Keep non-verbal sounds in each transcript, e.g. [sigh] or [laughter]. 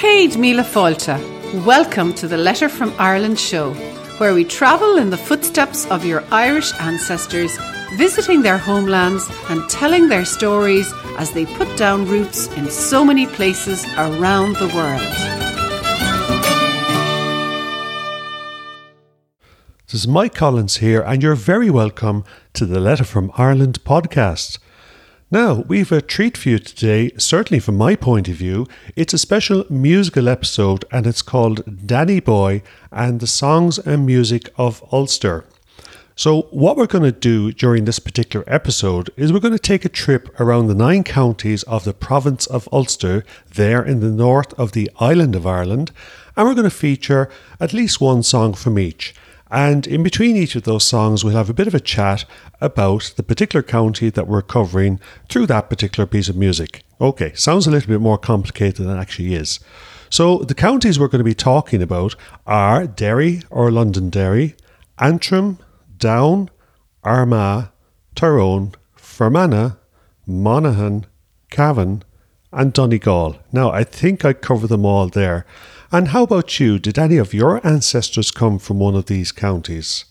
Céad Míle Fáilte. Welcome to the Letter from Ireland show, where we travel in the footsteps of your Irish ancestors, visiting their homelands and telling their stories as they put down roots in so many places around the world. This is Mike Collins here, and you're very welcome to the Letter from Ireland podcast. Now, we've a treat for you today, certainly from my point of view. It's a special musical episode and it's called Danny Boy and the Songs and Music of Ulster. So, what we're going to do during this particular episode is we're going to take a trip around the nine counties of the province of Ulster, there in the north of the island of Ireland, and we're going to feature at least one song from each. And in between each of those songs, we'll have a bit of a chat about the particular county that we're covering through that particular piece of music. Okay, sounds a little bit more complicated than it actually is. So, the counties we're going to be talking about are Derry or Londonderry, Antrim, Down, Armagh, Tyrone, Fermanagh, Monaghan, Cavan, and Donegal. Now, I think I covered them all there. And how about you? Did any of your ancestors come from one of these counties?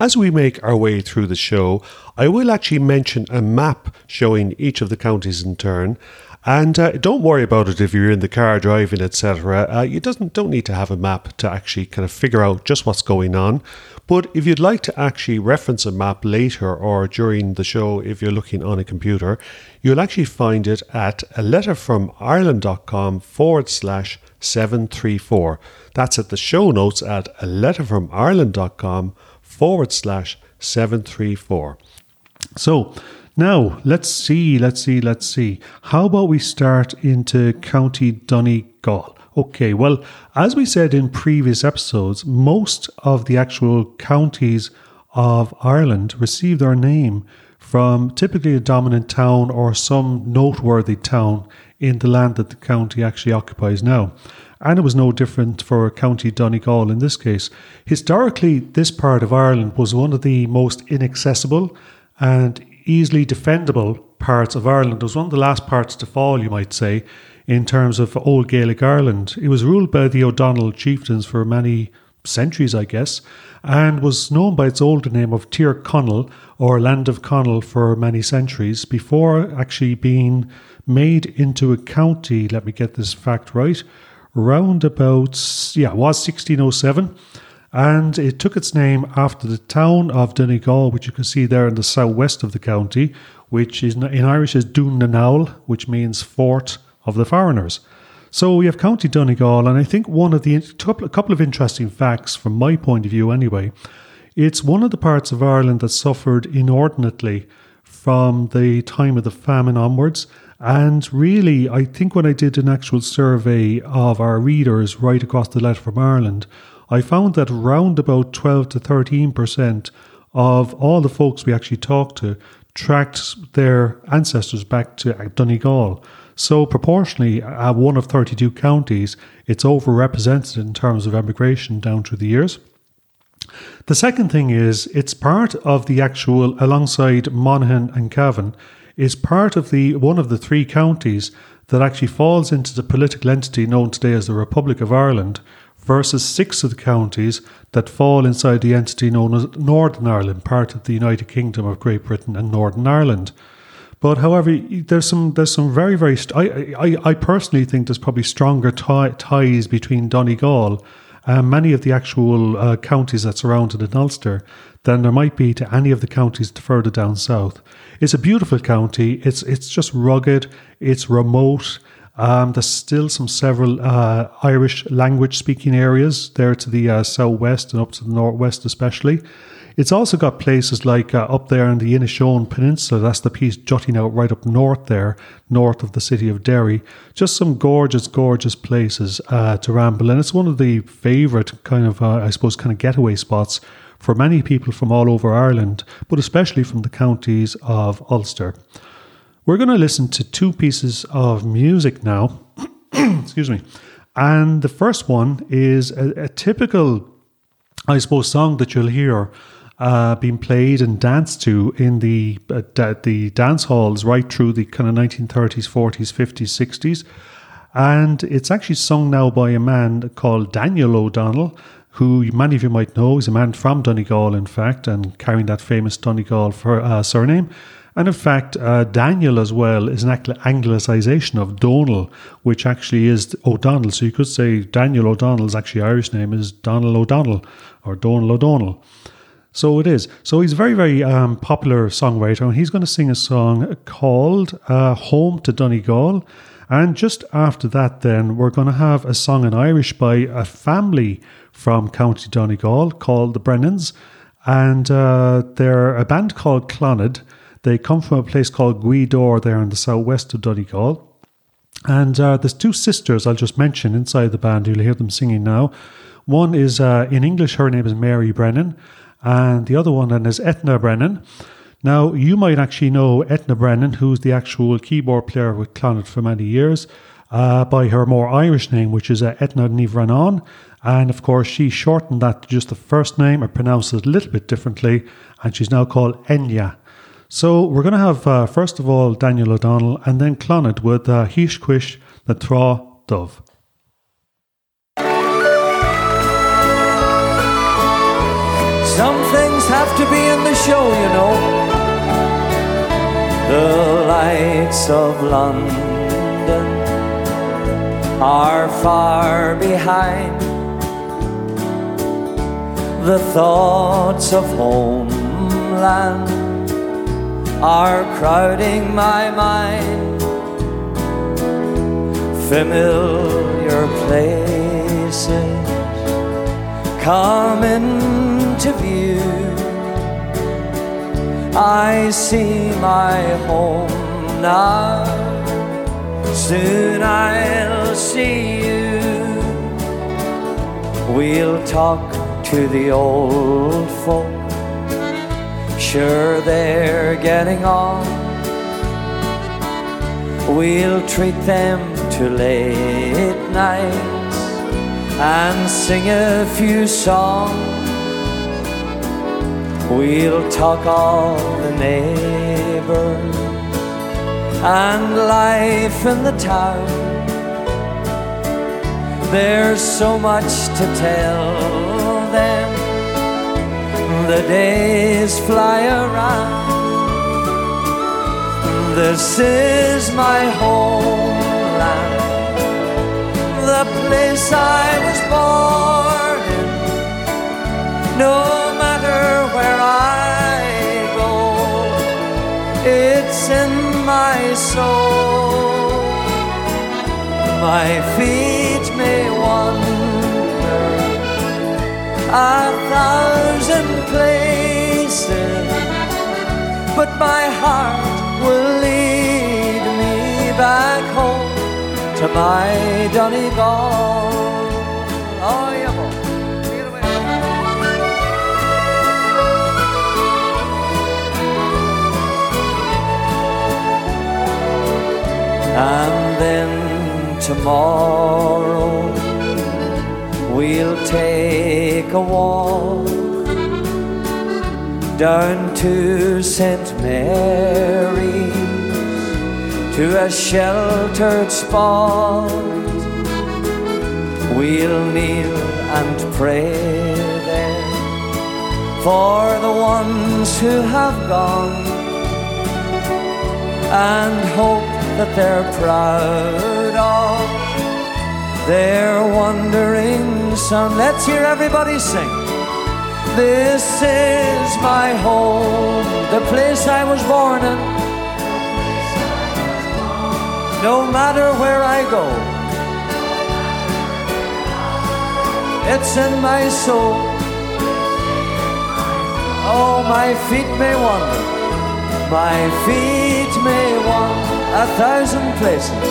As we make our way through the show, I will actually mention a map showing each of the counties in turn. And uh, don't worry about it if you're in the car driving, etc. Uh, you doesn't don't need to have a map to actually kind of figure out just what's going on. But if you'd like to actually reference a map later or during the show, if you're looking on a computer, you'll actually find it at a letter from Ireland.com forward slash 734. That's at the show notes at a letter from Ireland.com forward slash 734. So now let's see, let's see, let's see. How about we start into County Donegal? Okay, well, as we said in previous episodes, most of the actual counties of Ireland receive their name from typically a dominant town or some noteworthy town in the land that the county actually occupies now. And it was no different for County Donegal in this case. Historically, this part of Ireland was one of the most inaccessible and easily defendable parts of Ireland. It was one of the last parts to fall, you might say, in terms of Old Gaelic Ireland. It was ruled by the O'Donnell chieftains for many centuries, I guess, and was known by its older name of Tir Connell or Land of Connell for many centuries before actually being made into a county. Let me get this fact right. Round about, yeah, it was 1607. And it took its name after the town of Donegal, which you can see there in the southwest of the county, which is in Irish is Dún na nGall, which means fort of the foreigners. So we have County Donegal, and I think one of the a couple of interesting facts from my point of view, anyway, it's one of the parts of Ireland that suffered inordinately from the time of the famine onwards. And really, I think when I did an actual survey of our readers right across the letter from Ireland, I found that around about 12 to 13% of all the folks we actually talked to tracked their ancestors back to Donegal. So, proportionally, at one of 32 counties, it's overrepresented in terms of emigration down through the years. The second thing is it's part of the actual, alongside Monaghan and Cavan, is part of the one of the three counties that actually falls into the political entity known today as the Republic of Ireland, versus six of the counties that fall inside the entity known as Northern Ireland, part of the United Kingdom of Great Britain and Northern Ireland. But however, there's some there's some very very st- I, I I personally think there's probably stronger t- ties between Donegal and many of the actual uh, counties that surround it in Ulster than there might be to any of the counties further down south. It's a beautiful county. It's it's just rugged. It's remote. Um, there's still some several uh, Irish language speaking areas there to the uh, southwest and up to the northwest, especially. It's also got places like uh, up there in the Inishowen Peninsula. That's the piece jutting out right up north there, north of the city of Derry. Just some gorgeous, gorgeous places uh, to ramble. And it's one of the favourite kind of, uh, I suppose, kind of getaway spots for many people from all over Ireland, but especially from the counties of Ulster. We're going to listen to two pieces of music now. [clears throat] Excuse me. And the first one is a, a typical, I suppose, song that you'll hear uh, being played and danced to in the uh, the dance halls right through the kind of 1930s, 40s, 50s, 60s. And it's actually sung now by a man called Daniel O'Donnell, who many of you might know is a man from Donegal, in fact, and carrying that famous Donegal for, uh, surname. And in fact, uh, Daniel as well is an anglicisation of Donal, which actually is O'Donnell. So you could say Daniel O'Donnell's actually Irish name is Donald O'Donnell or Donal O'Donnell. So it is. So he's a very, very um, popular songwriter, and he's going to sing a song called uh, Home to Donegal. And just after that, then, we're going to have a song in Irish by a family from County Donegal called the Brennans. And uh, they're a band called Clannad. They come from a place called Gweedore there in the southwest of Donegal. And uh, there's two sisters I'll just mention inside the band. You'll hear them singing now. One is uh, in English, her name is Mary Brennan, and the other one then is Eithne Brennan. Now, you might actually know Eithne Brennan, who's the actual keyboard player with Clannad for many years, uh, by her more Irish name, which is uh, Eithne Ní Bhraonáin. And of course, she shortened that to just the first name or pronounced it a little bit differently, and she's now called Enya. So we're going to have, uh, first of all, Daniel O'Donnell and then Clannad with uh, Thíos chois na trá domh. Some things have to be in the show, you know. The lights of London are far behind. The thoughts of homeland are crowding my mind. Familiar places come into view. I see my home now. Soon I'll see you. We'll talk to the old folk. Sure, they're getting on. We'll treat them to late nights and sing a few songs. We'll talk of the neighbors and life in the town. There's so much to tell them. The days fly around. This is my homeland the place I was born in. No where I go, it's in my soul. My feet may wander a thousand places, but my heart will lead me back home to my Donegal. Oh, And then tomorrow we'll take a walk down to St. Mary's to a sheltered spot. We'll kneel and pray there for the ones who have gone and hope that they're proud of They're wandering son. Let's hear everybody sing. This is my home, the place I was born in. No matter where I go, it's in my soul. Oh, my feet may wander, my feet may wander a thousand places.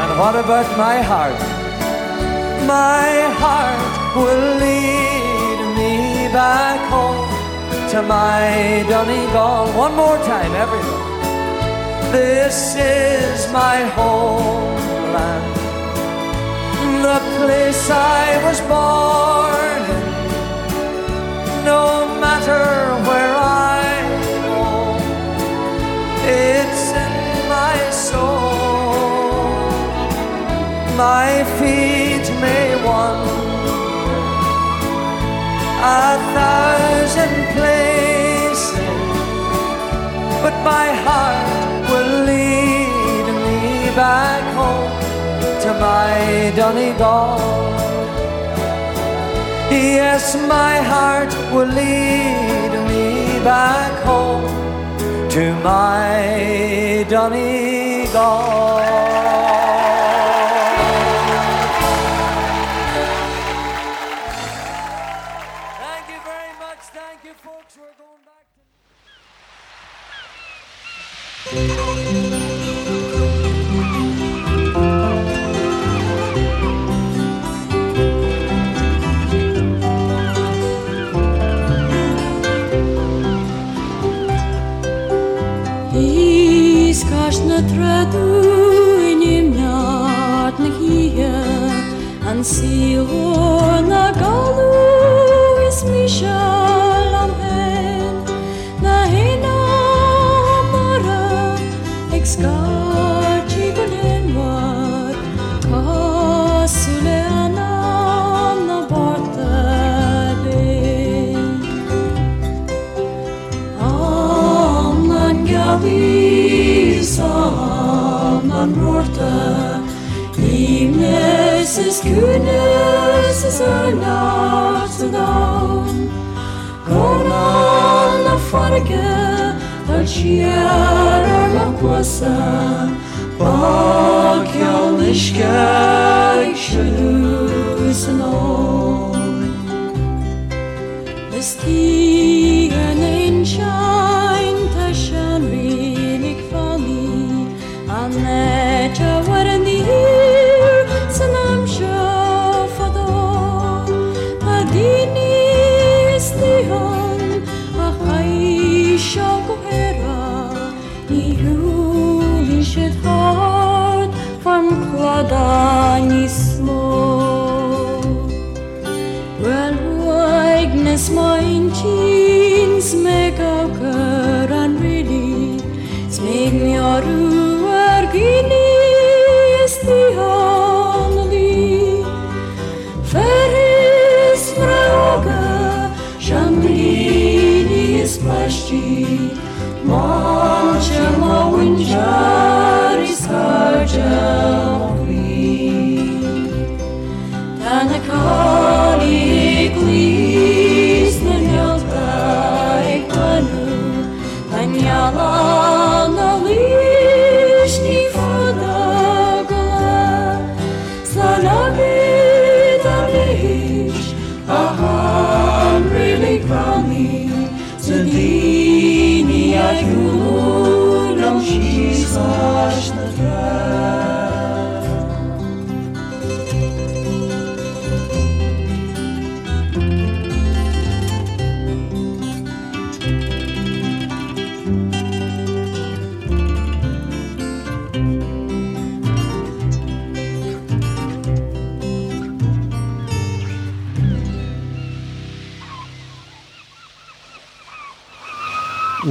And what about my heart? My heart will lead me back home to my Donegal. One more time, everybody. This is my homeland, the place I was born in. No matter where my feet may wander a thousand places, but my heart will lead me back home to my Donegal. Yes, my heart will lead me back home to my Donegal. Радуй немнятных ее, Ансиона галу и смешай. Aman rorta Imneses kuneses arnartedam Gonan a farge Al ar la kwasa Bakyan ishkak shalusanon Stigen Na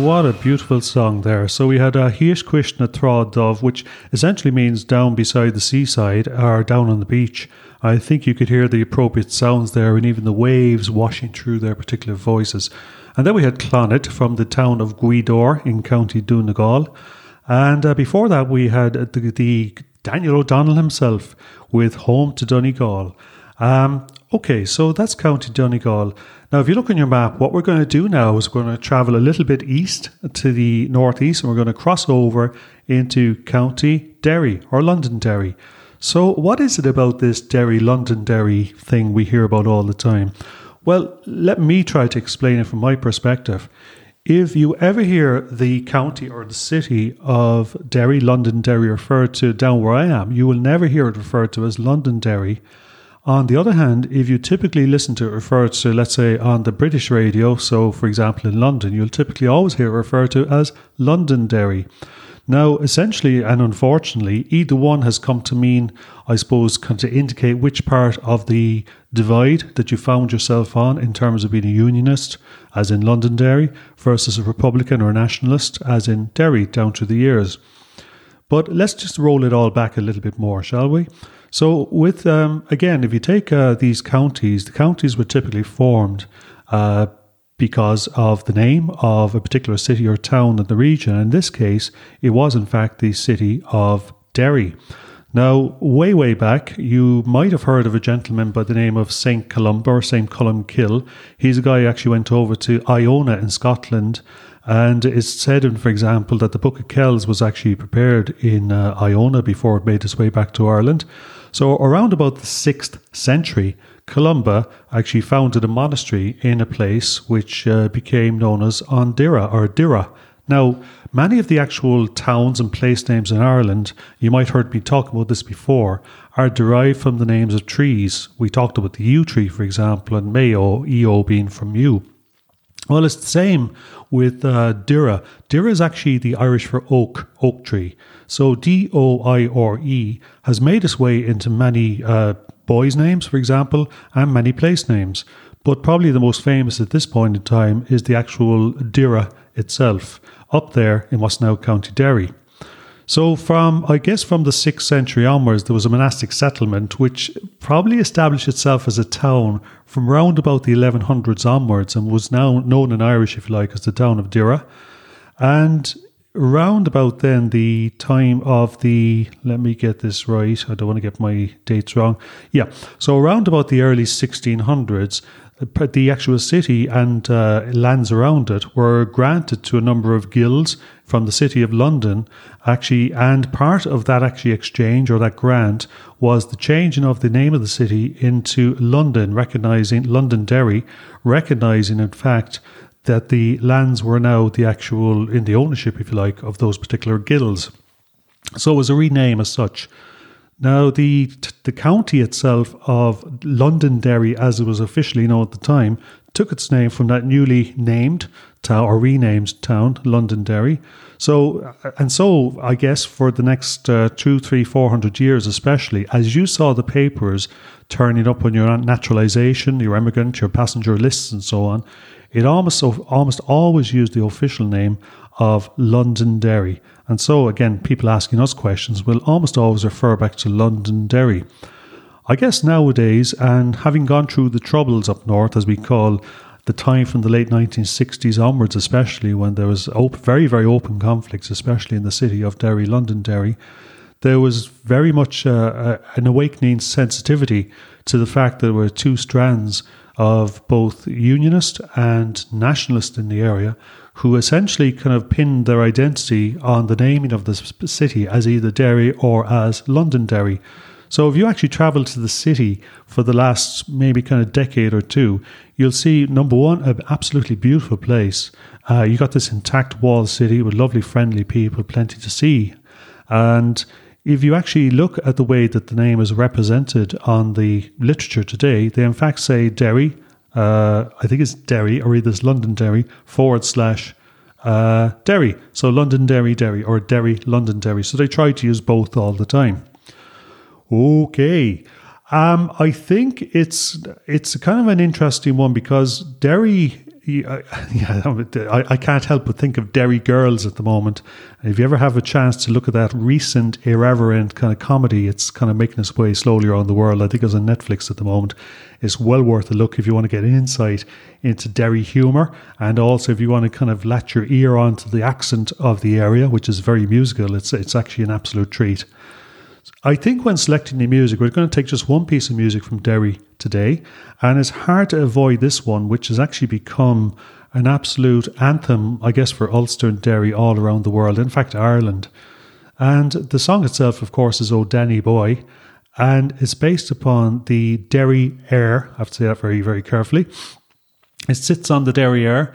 What a beautiful song there. So we had a Thíos chois na trá domh, which essentially means down beside the seaside or down on the beach. I think you could hear the appropriate sounds there and even the waves washing through their particular voices. And then we had Clannad from the town of Gweedore in County Donegal. And uh, before that, we had the, the Daniel O'Donnell himself with Home to Donegal. Um, okay, so that's County Donegal. Now, if you look on your map, what we're going to do now is we're going to travel a little bit east to the northeast and we're going to cross over into County Derry or Londonderry. So, what is it about this Derry Londonderry thing we hear about all the time? Well, let me try to explain it from my perspective. If you ever hear the county or the city of Derry, Londonderry referred to down where I am, you will never hear it referred to as Londonderry. On the other hand, if you typically listen to it referred to, let's say, on the British radio, so for example in London, you'll typically always hear it referred to as Londonderry. Now, essentially and unfortunately, either one has come to mean, I suppose, come to indicate which part of the divide that you found yourself on in terms of being a unionist, as in Londonderry, versus a Republican or nationalist, as in Derry, down through the years. But let's just roll it all back a little bit more, shall we? So, with um, again, if you take uh, these counties, the counties were typically formed uh, because of the name of a particular city or town in the region. In this case, it was in fact the city of Derry. Now, way, way back, you might have heard of a gentleman by the name of St. Columba or St. Columcille. He's a guy who actually went over to Iona in Scotland. And it's said, for example, that the Book of Kells was actually prepared in uh, Iona before it made its way back to Ireland. So, around about the 6th century, Columba actually founded a monastery in a place which uh, became known as Ondira or Doire. Now, many of the actual towns and place names in Ireland, you might have heard me talk about this before, are derived from the names of trees. We talked about the yew tree, for example, and Mayo, EO being from yew. Well, it's the same with uh, Doire. Doire is actually the Irish for oak, oak tree. So D O I R E has made its way into many uh, boys' names, for example, and many place names. But probably the most famous at this point in time is the actual Doire itself up there in what's now County Derry. So, from I guess from the sixth century onwards, there was a monastic settlement which probably established itself as a town from round about the 1100s onwards and was now known in Irish, if you like, as the town of Doire. And round about then the time of the let me get this right i don't want to get my dates wrong. Yeah so around about the early 1600s the actual city and uh, lands around it were granted to a number of guilds from the city of London, actually, and part of that actually exchange or that grant was the changing of the name of the city into London, recognizing Londonderry, recognizing in fact that the lands were now the actual in the ownership, if you like, of those particular guilds. So it was a rename as such. Now, the the county itself of Londonderry, as it was officially known at the time, took its name from that newly named town or renamed town, Londonderry. So, and so, I guess for the next uh, two, three, four hundred years, especially, as you saw the papers turning up on your naturalization, your immigrant, your passenger lists, and so on, it almost almost always used the official name of Londonderry. And so, again, people asking us questions will almost always refer back to Londonderry. I guess nowadays, and having gone through the troubles up north, as we call the time from the late 1960s onwards, especially when there was open, very, very open conflicts, especially in the city of Derry, Londonderry, there was very much uh, an awakening sensitivity to the fact that there were two strands of both unionist and nationalist in the area who essentially kind of pinned their identity on the naming of the city as either Derry or as Londonderry. So if you actually travel to the city for the last maybe kind of decade or two, you'll see number one, an absolutely beautiful place. Uh, you got this intact wall city with lovely, friendly people, plenty to see. And if you actually look at the way that the name is represented on the literature today, they in fact say Derry, uh, I think it's Derry, or either it's Londonderry forward slash uh, Derry. So Londonderry, Derry, Derry, or Derry, Londonderry. So they try to use both all the time. Okay. Um, I think it's it's kind of an interesting one because Derry [laughs] yeah, uh, I, I can't help but think of Derry Girls at the moment. If you ever have a chance to look at that recent irreverent kind of comedy, it's kind of making its way slowly around the world. I think it's on Netflix at the moment. It's well worth a look if you want to get an insight into Derry humour, and also if you want to kind of latch your ear onto the accent of the area, which is very musical. It's it's actually an absolute treat. I think when selecting the music, we're going to take just one piece of music from Derry today, and it's hard to avoid this one, which has actually become an absolute anthem, I guess, for Ulster and Derry all around the world, in fact, Ireland. And the song itself, of course, is O Danny Boy, and it's based upon the Derry Air. I have to say that very, very carefully. It sits on the Derry Air,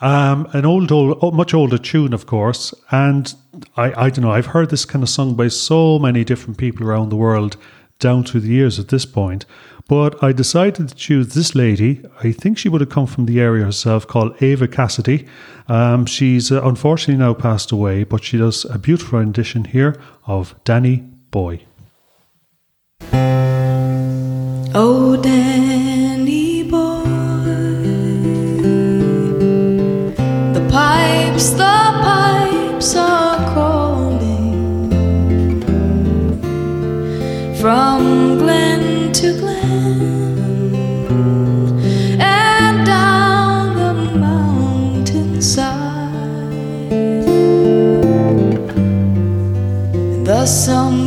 um, an old, old, much older tune, of course, and I, I don't know. I've heard this kind of sung by so many different people around the world down through the years at this point. But I decided to choose this lady. I think she would have come from the area herself, called Eva Cassidy. Um, she's uh, unfortunately now passed away, but she does a beautiful rendition here of Danny Boy. Oh, Danny to glen and down the mountainside. The summer's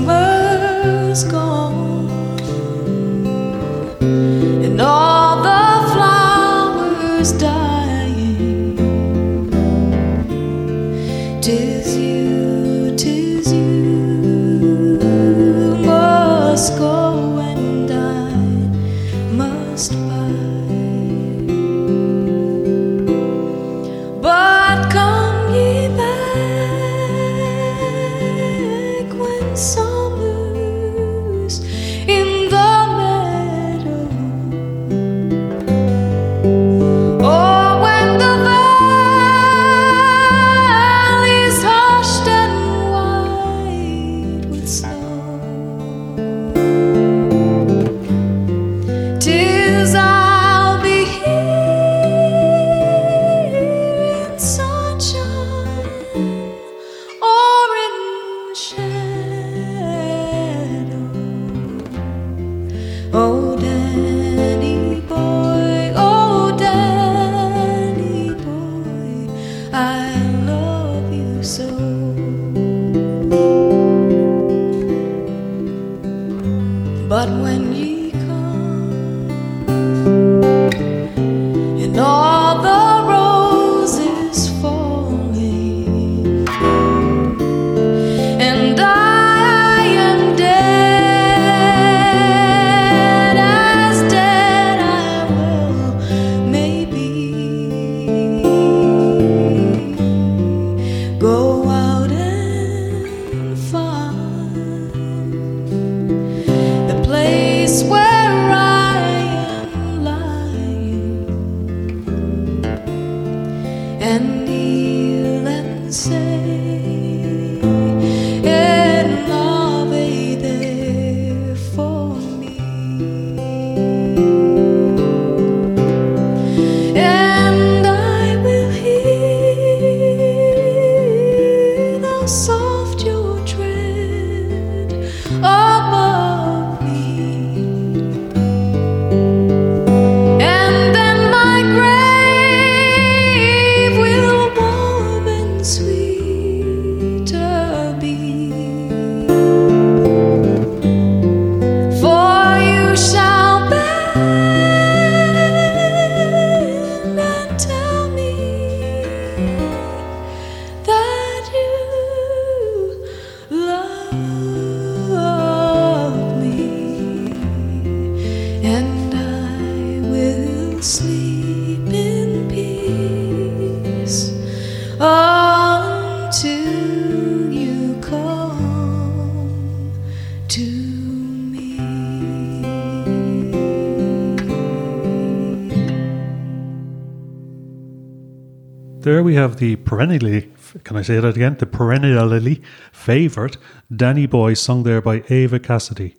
have the perennially, can I say that again? The perennially favourite Danny Boy sung there by Eva Cassidy.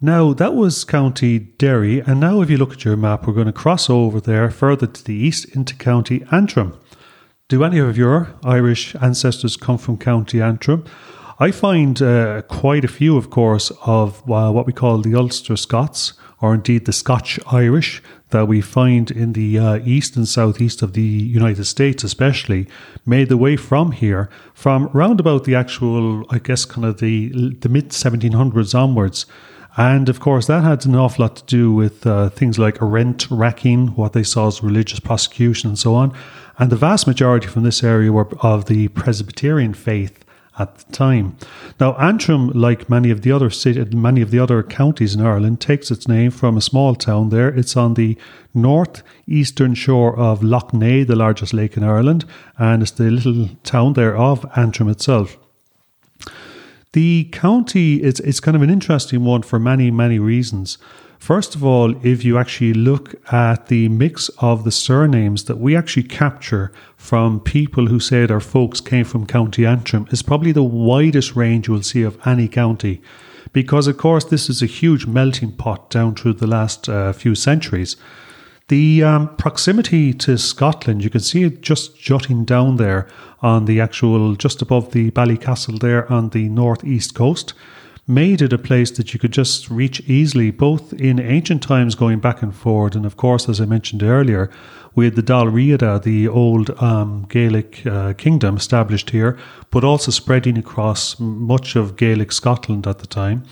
Now, that was County Derry, and now if you look at your map, we're going to cross over there further to the east into County Antrim. Do any of your Irish ancestors come from County Antrim? I find uh, quite a few, of course, of uh, what we call the Ulster Scots, or indeed the Scotch Irish, that we find in the uh, east and southeast of the United States, especially, made the way from here, from round about the actual, I guess, kind of the, the mid 1700s onwards. And of course, that had an awful lot to do with uh, things like rent racking, what they saw as religious prosecution, and so on. And the vast majority from this area were of the Presbyterian faith at the time. Now, Antrim, like many of the other city, many of the other counties in Ireland, takes its name from a small town there. It's on the northeastern shore of Lough Neagh, the largest lake in Ireland, and it's the little town there of Antrim itself. The county is it's kind of an interesting one for many many reasons. First of all, if you actually look at the mix of the surnames that we actually capture from people who say their folks came from County Antrim, is probably the widest range you will see of any county. Because, of course, this is a huge melting pot down through the last uh, few centuries. The um, proximity to Scotland, you can see it just jutting down there on the actual, just above the Ballycastle there on the northeast coast, made it a place that you could just reach easily, both in ancient times going back and forward. And of course, as I mentioned earlier, we had the Dal Riada, the old um, Gaelic uh, kingdom established here, but also spreading across much of Gaelic Scotland at the time.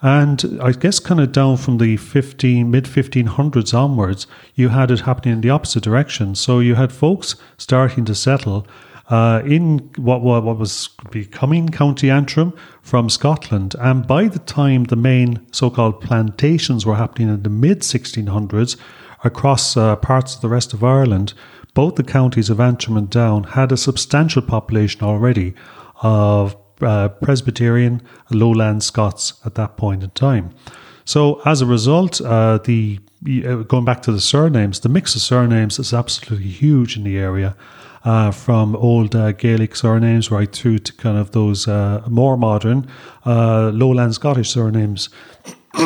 And I guess kind of down from the 15, mid 1500s onwards, you had it happening in the opposite direction. So you had folks starting to settle uh, in what, what, what was becoming County Antrim from Scotland. And by the time the main so called plantations were happening in the mid 1600s across uh, parts of the rest of Ireland, both the counties of Antrim and Down had a substantial population already of uh, Presbyterian lowland Scots at that point in time. So as a result, uh, the uh, going back to the surnames, the mix of surnames is absolutely huge in the area. Uh, from old uh, Gaelic surnames right through to kind of those uh, more modern uh, lowland Scottish surnames. [coughs]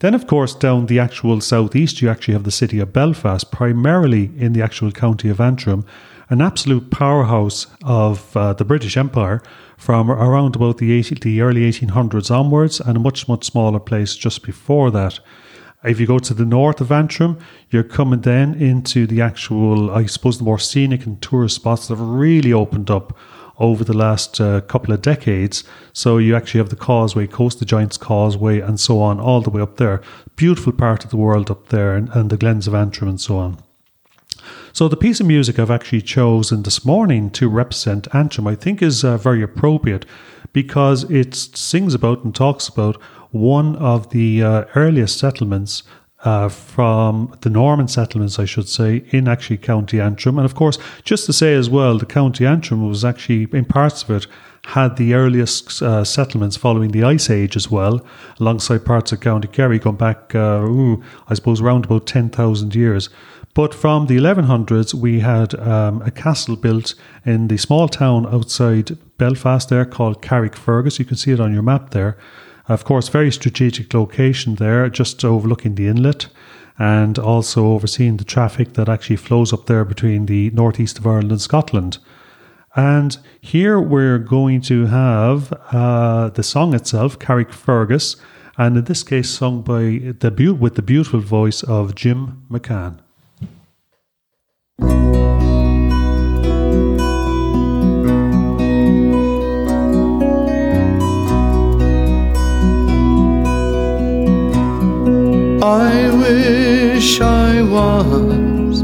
then, of course, down the actual southeast, you actually have the city of Belfast, primarily in the actual county of Antrim, an absolute powerhouse of uh, the British Empire from around about the, 80, the early 1800s onwards, and a much, much smaller place just before that. If you go to the north of Antrim, you're coming then into the actual, I suppose, the more scenic and tourist spots that have really opened up over the last uh, couple of decades. So you actually have the Causeway, Coast the Giants Causeway, and so on, all the way up there. Beautiful part of the world up there, and, and the Glens of Antrim, and so on. So the piece of music I've actually chosen this morning to represent Antrim, I think, is uh, very appropriate because it sings about and talks about one of the uh, earliest settlements uh, from the Norman settlements, I should say, in actually County Antrim. And of course, just to say as well, the County Antrim was actually, in parts of it, had the earliest uh, settlements following the Ice Age as well, alongside parts of County Kerry going back, uh, ooh, I suppose, around about 10,000 years. But from the 1100s, we had um, a castle built in the small town outside Belfast there called Carrickfergus. You can see it on your map there. Of course, very strategic location there, just overlooking the inlet and also overseeing the traffic that actually flows up there between the northeast of Ireland and Scotland. And here we're going to have uh, the song itself, Carrickfergus, and in this case sung by the with the beautiful voice of Jim McCann. I wish I was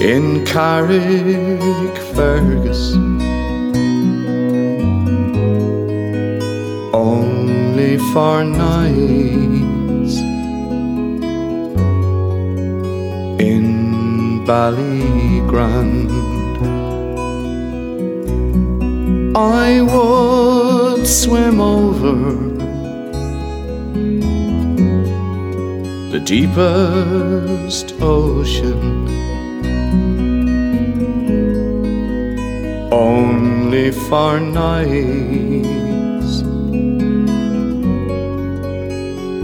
in Carrick Fergus. Only for nights in Ballygrand. I would swim over the deepest ocean. Only for nights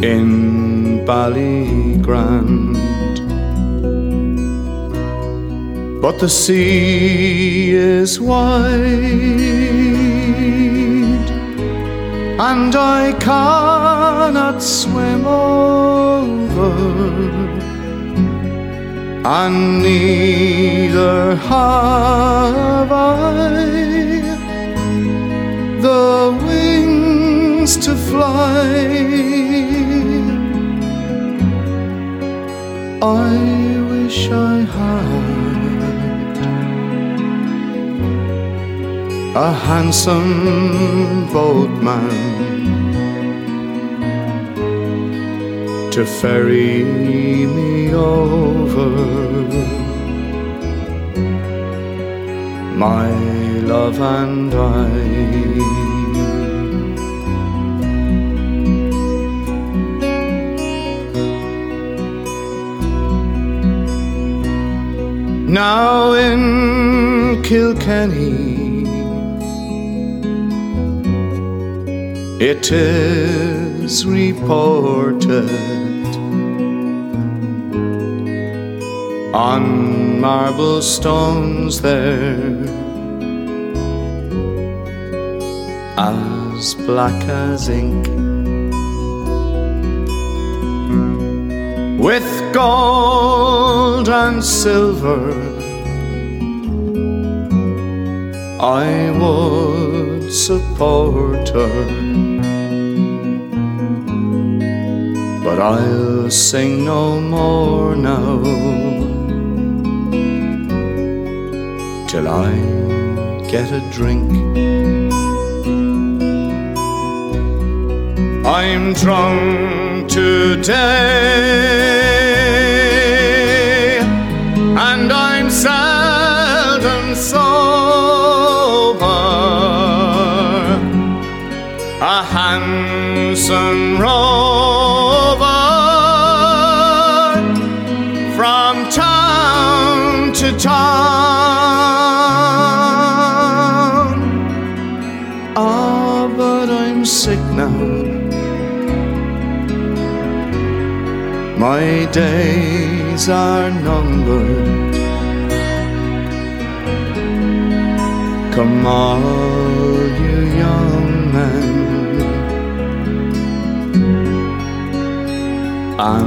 in Ballygrand. But the sea is wide, and I cannot swim over, and neither have I the wings to fly. I wish I had a handsome boatman to ferry me over. My love and I. Now in Kilkenny, it is reported on marble stones there, as black as ink, with gold and silver. I would support her. But I'll sing no more now. Shall I get a drink? I'm drunk today, and I'm sad and sober. A handsome roll. days are numbered. Come all you young men, I'm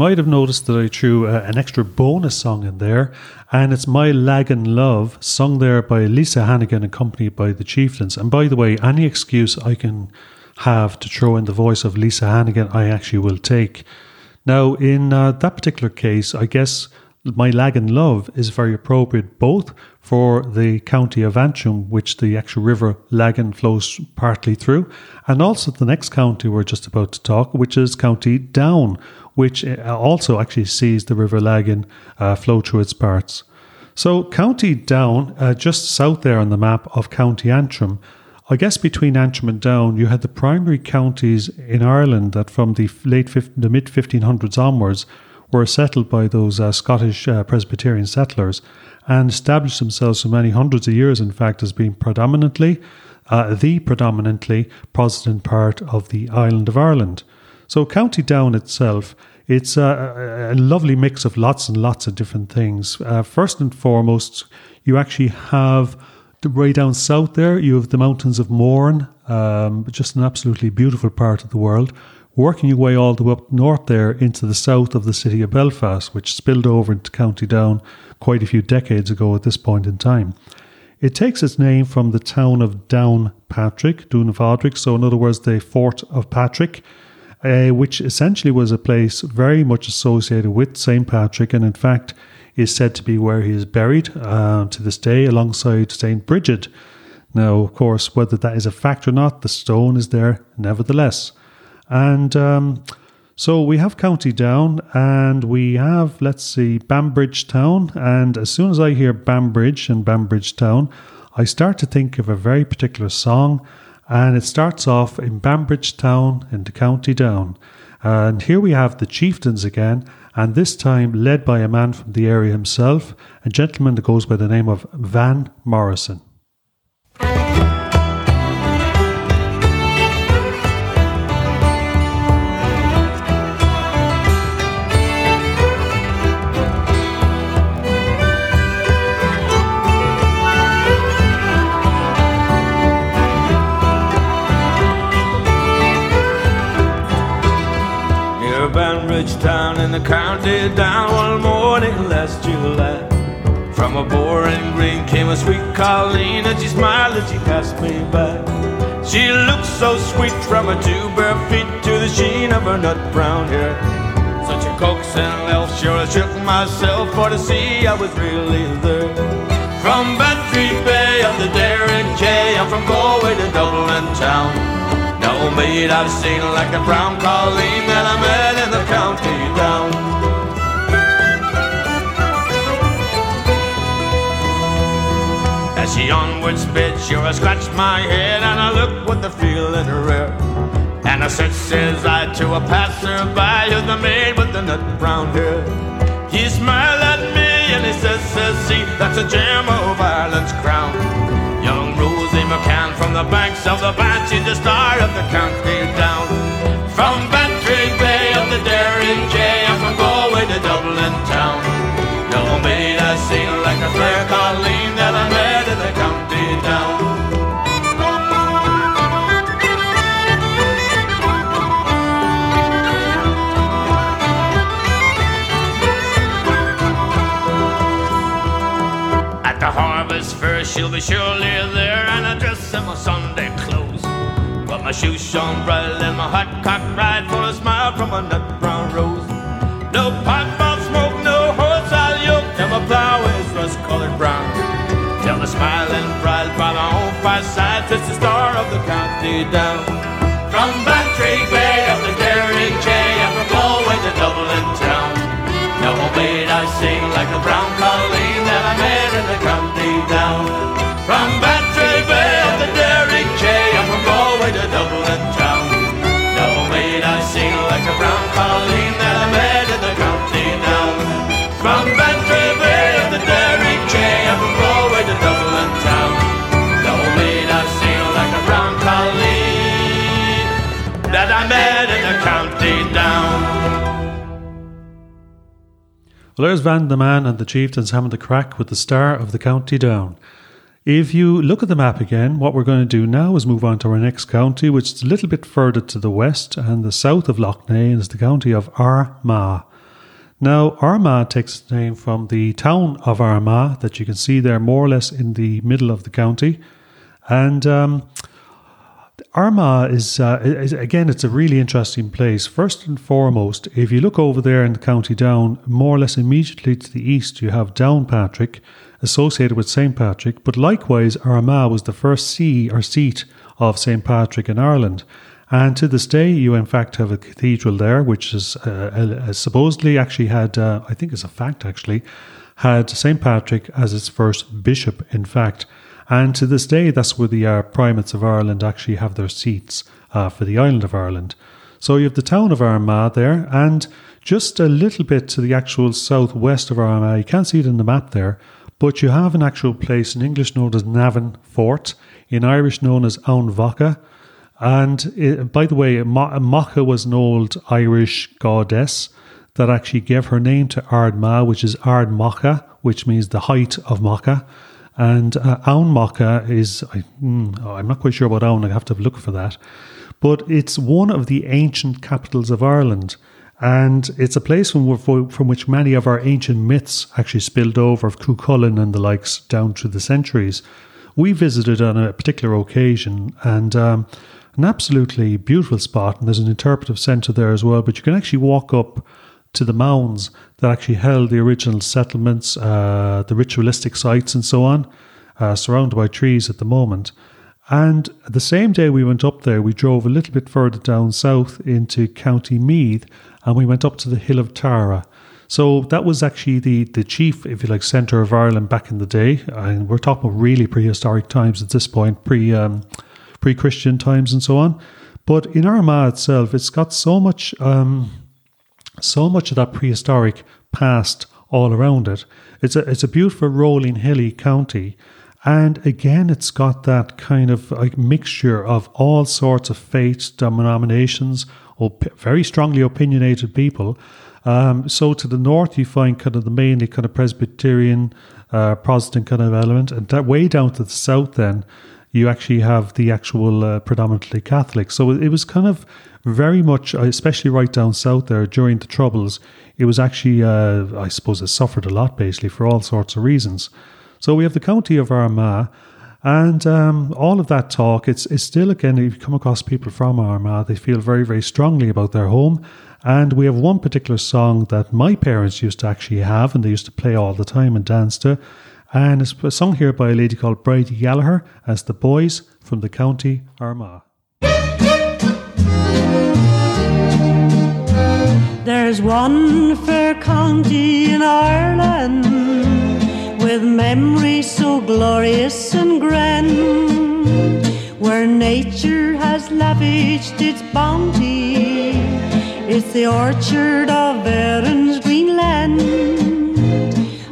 might have noticed that I threw uh, an extra bonus song in there, and it's My Lagan Love, sung there by Lisa Hannigan, accompanied by the Chieftains. And by the way, any excuse I can have to throw in the voice of Lisa Hannigan, I actually will take. Now, in uh, that particular case, I guess my Lagan Love is very appropriate both for the county of Antrim, which the actual river Lagan flows partly through, and also the next county we're just about to talk, which is County Down, which uh, also actually sees the river Lagan uh, flow through its parts. So, County Down, uh, just south there on the map of County Antrim, I guess between Antrim and Down, you had the primary counties in Ireland that from the late the mid 1500s onwards were settled by those uh, Scottish uh, Presbyterian settlers and established themselves for many hundreds of years, in fact, as being predominantly, uh, the predominantly Protestant part of the island of Ireland. So, County Down itself, it's a, a lovely mix of lots and lots of different things. Uh, first and foremost, you actually have the way down south there, you have the mountains of Mourne, um, just an absolutely beautiful part of the world working your way all the way up north there into the south of the city of Belfast, which spilled over into County Down quite a few decades ago at this point in time. It takes its name from the town of Downpatrick, Doonavadrick, so in other words, the fort of Patrick, uh, which essentially was a place very much associated with St. Patrick, and in fact is said to be where he is buried uh, to this day alongside St. Bridget. Now, of course, whether that is a fact or not, the stone is there nevertheless. And um, so we have County Down and we have, let's see, Banbridge Town. And as soon as I hear Banbridge and Banbridge Town, I start to think of a very particular song. And it starts off in Banbridge Town in the County Down. And here we have the chieftains again, and this time led by a man from the area himself, a gentleman that goes by the name of Van Morrison. Bridge town in the county down one morning last July. From a boreen green came a sweet Colleen, and she smiled as she passed me by. She looked so sweet from her two bare feet to the sheen of her nut brown hair. Such a coaxing elf, sure I shook myself for to see I was really there. From Bantry Bay of the Derry Quay, I'm from Galway to Dublin town. No maid I've seen like a brown colleen that I met the down. As she onward sped, sure I scratched my head and I looked with the feeling rare. And I said, says I to a passerby, who's the maid with the nut brown hair. He smiled at me and he says, says, see, that's a gem of Ireland's crown. Young Rosie McCann from the banks of the Banshee, the star of the county down. From the Daring Jay, I'm from Galway to Dublin town. No maid I seen like a fair Colleen that I met in the county down. At the harvest fair, she'll be surely there, and I dress in my Sunday clothes. But my shoes shone bright and my hot cock a from a nut brown rose. No pipe of smoke, no horse I'll yoke, and my plow is rust colored brown. Till the smiling bride by my own fireside twist the star of the county down. From Bantry Bay of the Derry Quay, and from Galway to Dublin town. No maid I sing like a brown colleen that I met in the county down. From there's Van the Man and the Chieftains having the crack with the star of the county down. If you look at the map again, what we're going to do now is move on to our next county, which is a little bit further to the west and the south of Lough Neagh, is the county of Armagh. Now, Armagh takes its name from the town of Armagh that you can see there more or less in the middle of the county. And um, Armagh is, uh, is, again, it's a really interesting place. First and foremost, if you look over there in the County Down, more or less immediately to the east, you have Downpatrick, associated with St. Patrick, but likewise, Armagh was the first see or seat of St. Patrick in Ireland. And to this day, you in fact have a cathedral there, which is uh, supposedly actually had, uh, I think it's a fact actually, had St. Patrick as its first bishop, in fact. And to this day, that's where the uh, primates of Ireland actually have their seats uh, for the island of Ireland. So you have the town of Armagh there, and just a little bit to the actual southwest of Armagh, you can't see it in the map there, but you have an actual place in English known as Navan Fort, in Irish known as Ann Mhacha. And it, by the way, Mhacha was an old Irish goddess that actually gave her name to Ardmagh, which is Ard Mhacha, which means the height of Mhacha. And uh, Aun Mhacha is, I, mm, I'm not quite sure about Aun, I have to look for that. But it's one of the ancient capitals of Ireland. And it's a place from, from which many of our ancient myths actually spilled over, of Cuchulainn and the likes, down through the centuries. We visited on a particular occasion and um, an absolutely beautiful spot. And there's an interpretive centre there as well. But you can actually walk up to the mounds that actually held the original settlements, uh, the ritualistic sites, and so on, uh, surrounded by trees at the moment. And the same day we went up there, we drove a little bit further down south into County Meath and we went up to the Hill of Tara. So that was actually the, the chief, if you like, centre of Ireland back in the day. And we're talking about really prehistoric times at this point, pre um, pre Christian times and so on. But in Armagh itself, it's got so much um, so much of that prehistoric past all around it. It's a it's a beautiful rolling hilly county, and again, it's got that kind of like mixture of all sorts of faiths, denominations, op- very strongly opinionated people. Um, so to the north, you find kind of the mainly kind of Presbyterian, uh, Protestant kind of element, and that way down to the south, then you actually have the actual uh, predominantly Catholic. So it was kind of very much, uh, especially right down south there during the Troubles, it was actually, uh, I suppose, it suffered a lot basically for all sorts of reasons. So we have the county of Armagh, and um, all of that talk, it's, it's still, again, if you come across people from Armagh, they feel very, very strongly about their home. And we have one particular song that my parents used to actually have, and they used to play all the time and dance to. And it's a song here by a lady called Bridie Gallagher as The Boys from the County Armagh. There's one fair county in Ireland with memories so glorious and grand, where nature has lavished its bounty. It's the orchard of Erin's green land.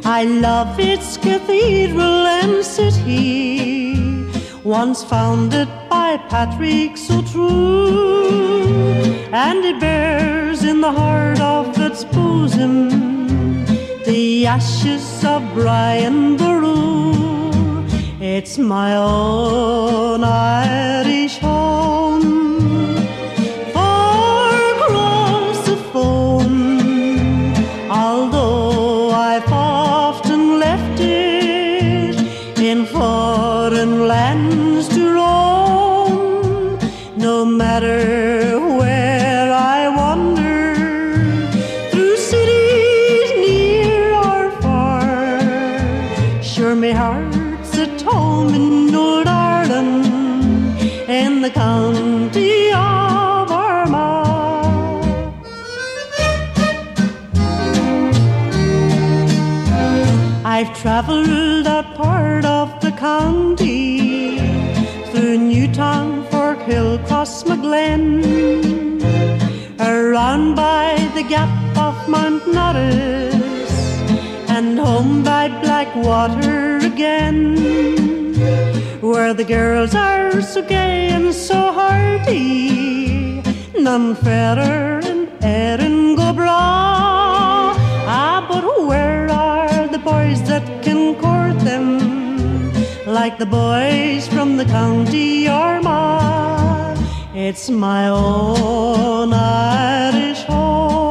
I love its cathedral and city, once founded by Patrick so true, and it bears in the heart of its bosom the ashes of Brian Boru. It's my own Irish home. Crossmaglen, around by the gap of Mountnorris, and home by Blackwater again, where the girls are so gay and so hearty, none fairer and Erin go bragh. Ah, but where are the boys that can court them? like the boys from the county Armagh. It's my own Irish home.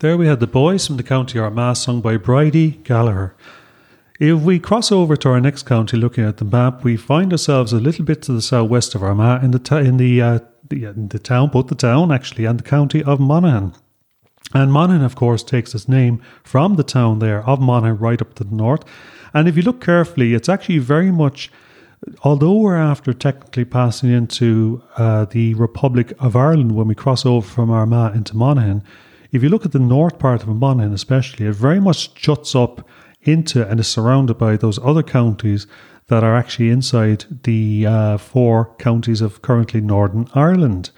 There we had the boys from the County Armagh sung by Bridie Gallagher. If we cross over to our next county, looking at the map, we find ourselves a little bit to the southwest of Armagh in the ta- in the, uh, the in the town, both the town actually and the county of Monaghan. And Monaghan, of course, takes its name from the town there of Monaghan, right up to the north. And if you look carefully, it's actually very much, although we're after technically passing into uh, the Republic of Ireland when we cross over from Armagh into Monaghan, if you look at the north part of Monaghan, especially, it very much juts up into and is surrounded by those other counties that are actually inside the uh, four counties of currently Northern Ireland.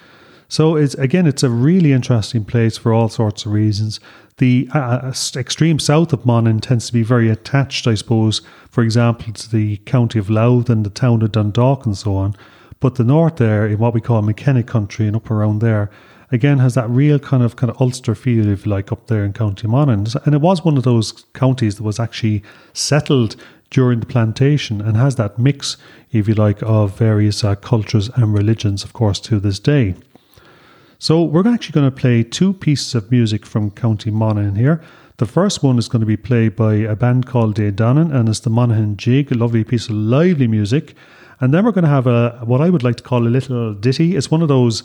So it's again, it's a really interesting place for all sorts of reasons. The uh, uh extreme south of Monaghan tends to be very attached, I suppose, for example, to the county of Louth and the town of Dundalk and so on. But the north there, in what we call McKenna country and up around there, again has that real kind of kind of Ulster feel, if you like, up there in County Monaghan. And it was one of those counties that was actually settled during the plantation and has that mix, if you like, of various uh, cultures and religions, of course, to this day. So we're actually going to play two pieces of music from County Monaghan here. The first one is going to be played by a band called De Dannan, and it's the Monaghan Jig, a lovely piece of lively music. And then we're going to have a what I would like to call a little ditty. It's one of those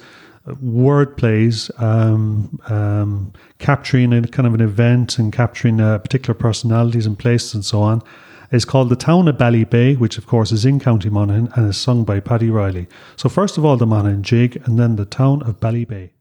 word plays, um, um, capturing a kind of an event and capturing uh, particular personalities and places and so on, is called The Town of Ballybay, which of course is in County Monaghan and is sung by Paddy Reilly. So first of all, the Monaghan Jig and then The Town of Ballybay.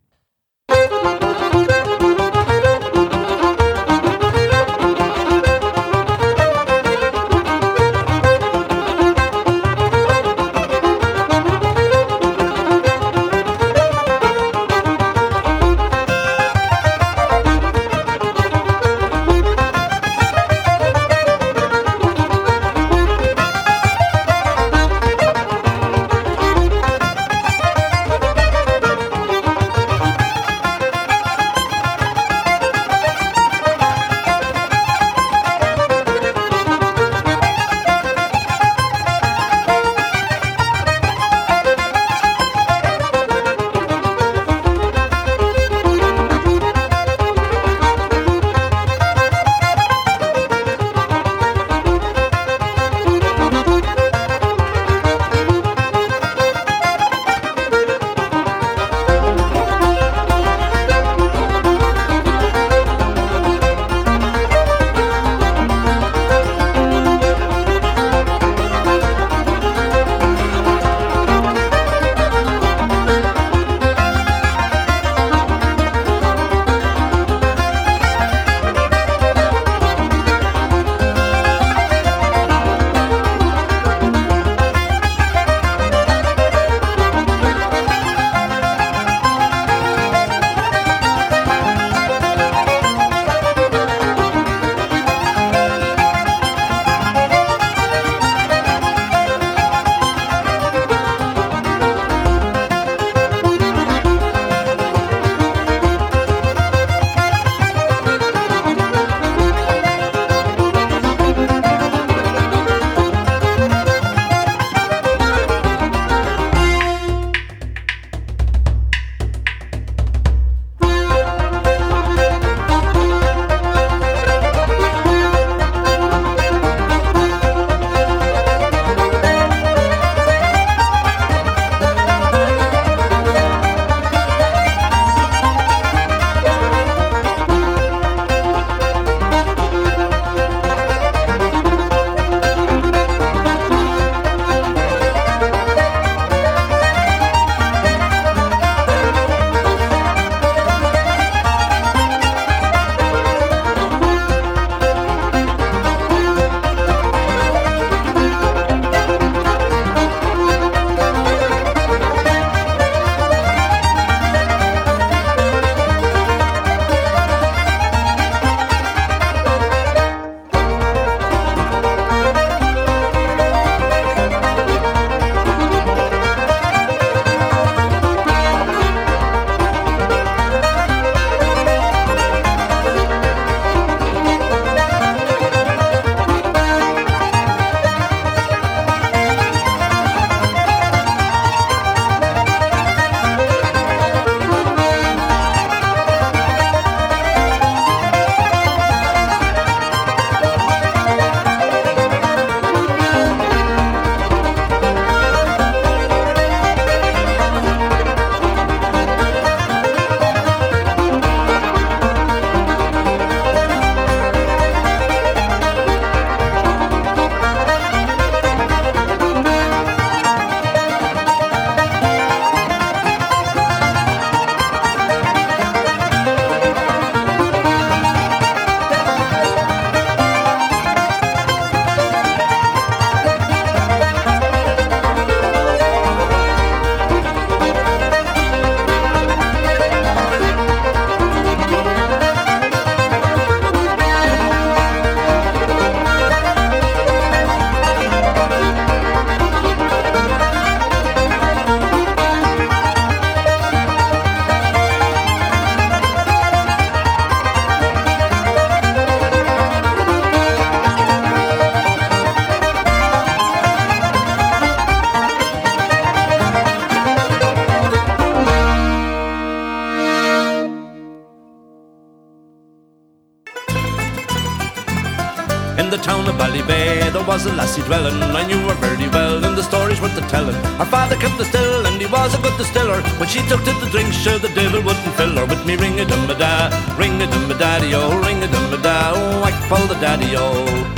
Dwelling. I knew her very well, and the stories worth to telling. Her father kept the still, and he was a good distiller. When she took to the drink, sure the devil wouldn't fill her with me ring a dum a da, ring a dum a daddy oh, ring a dum a da, oh, I the daddy oh.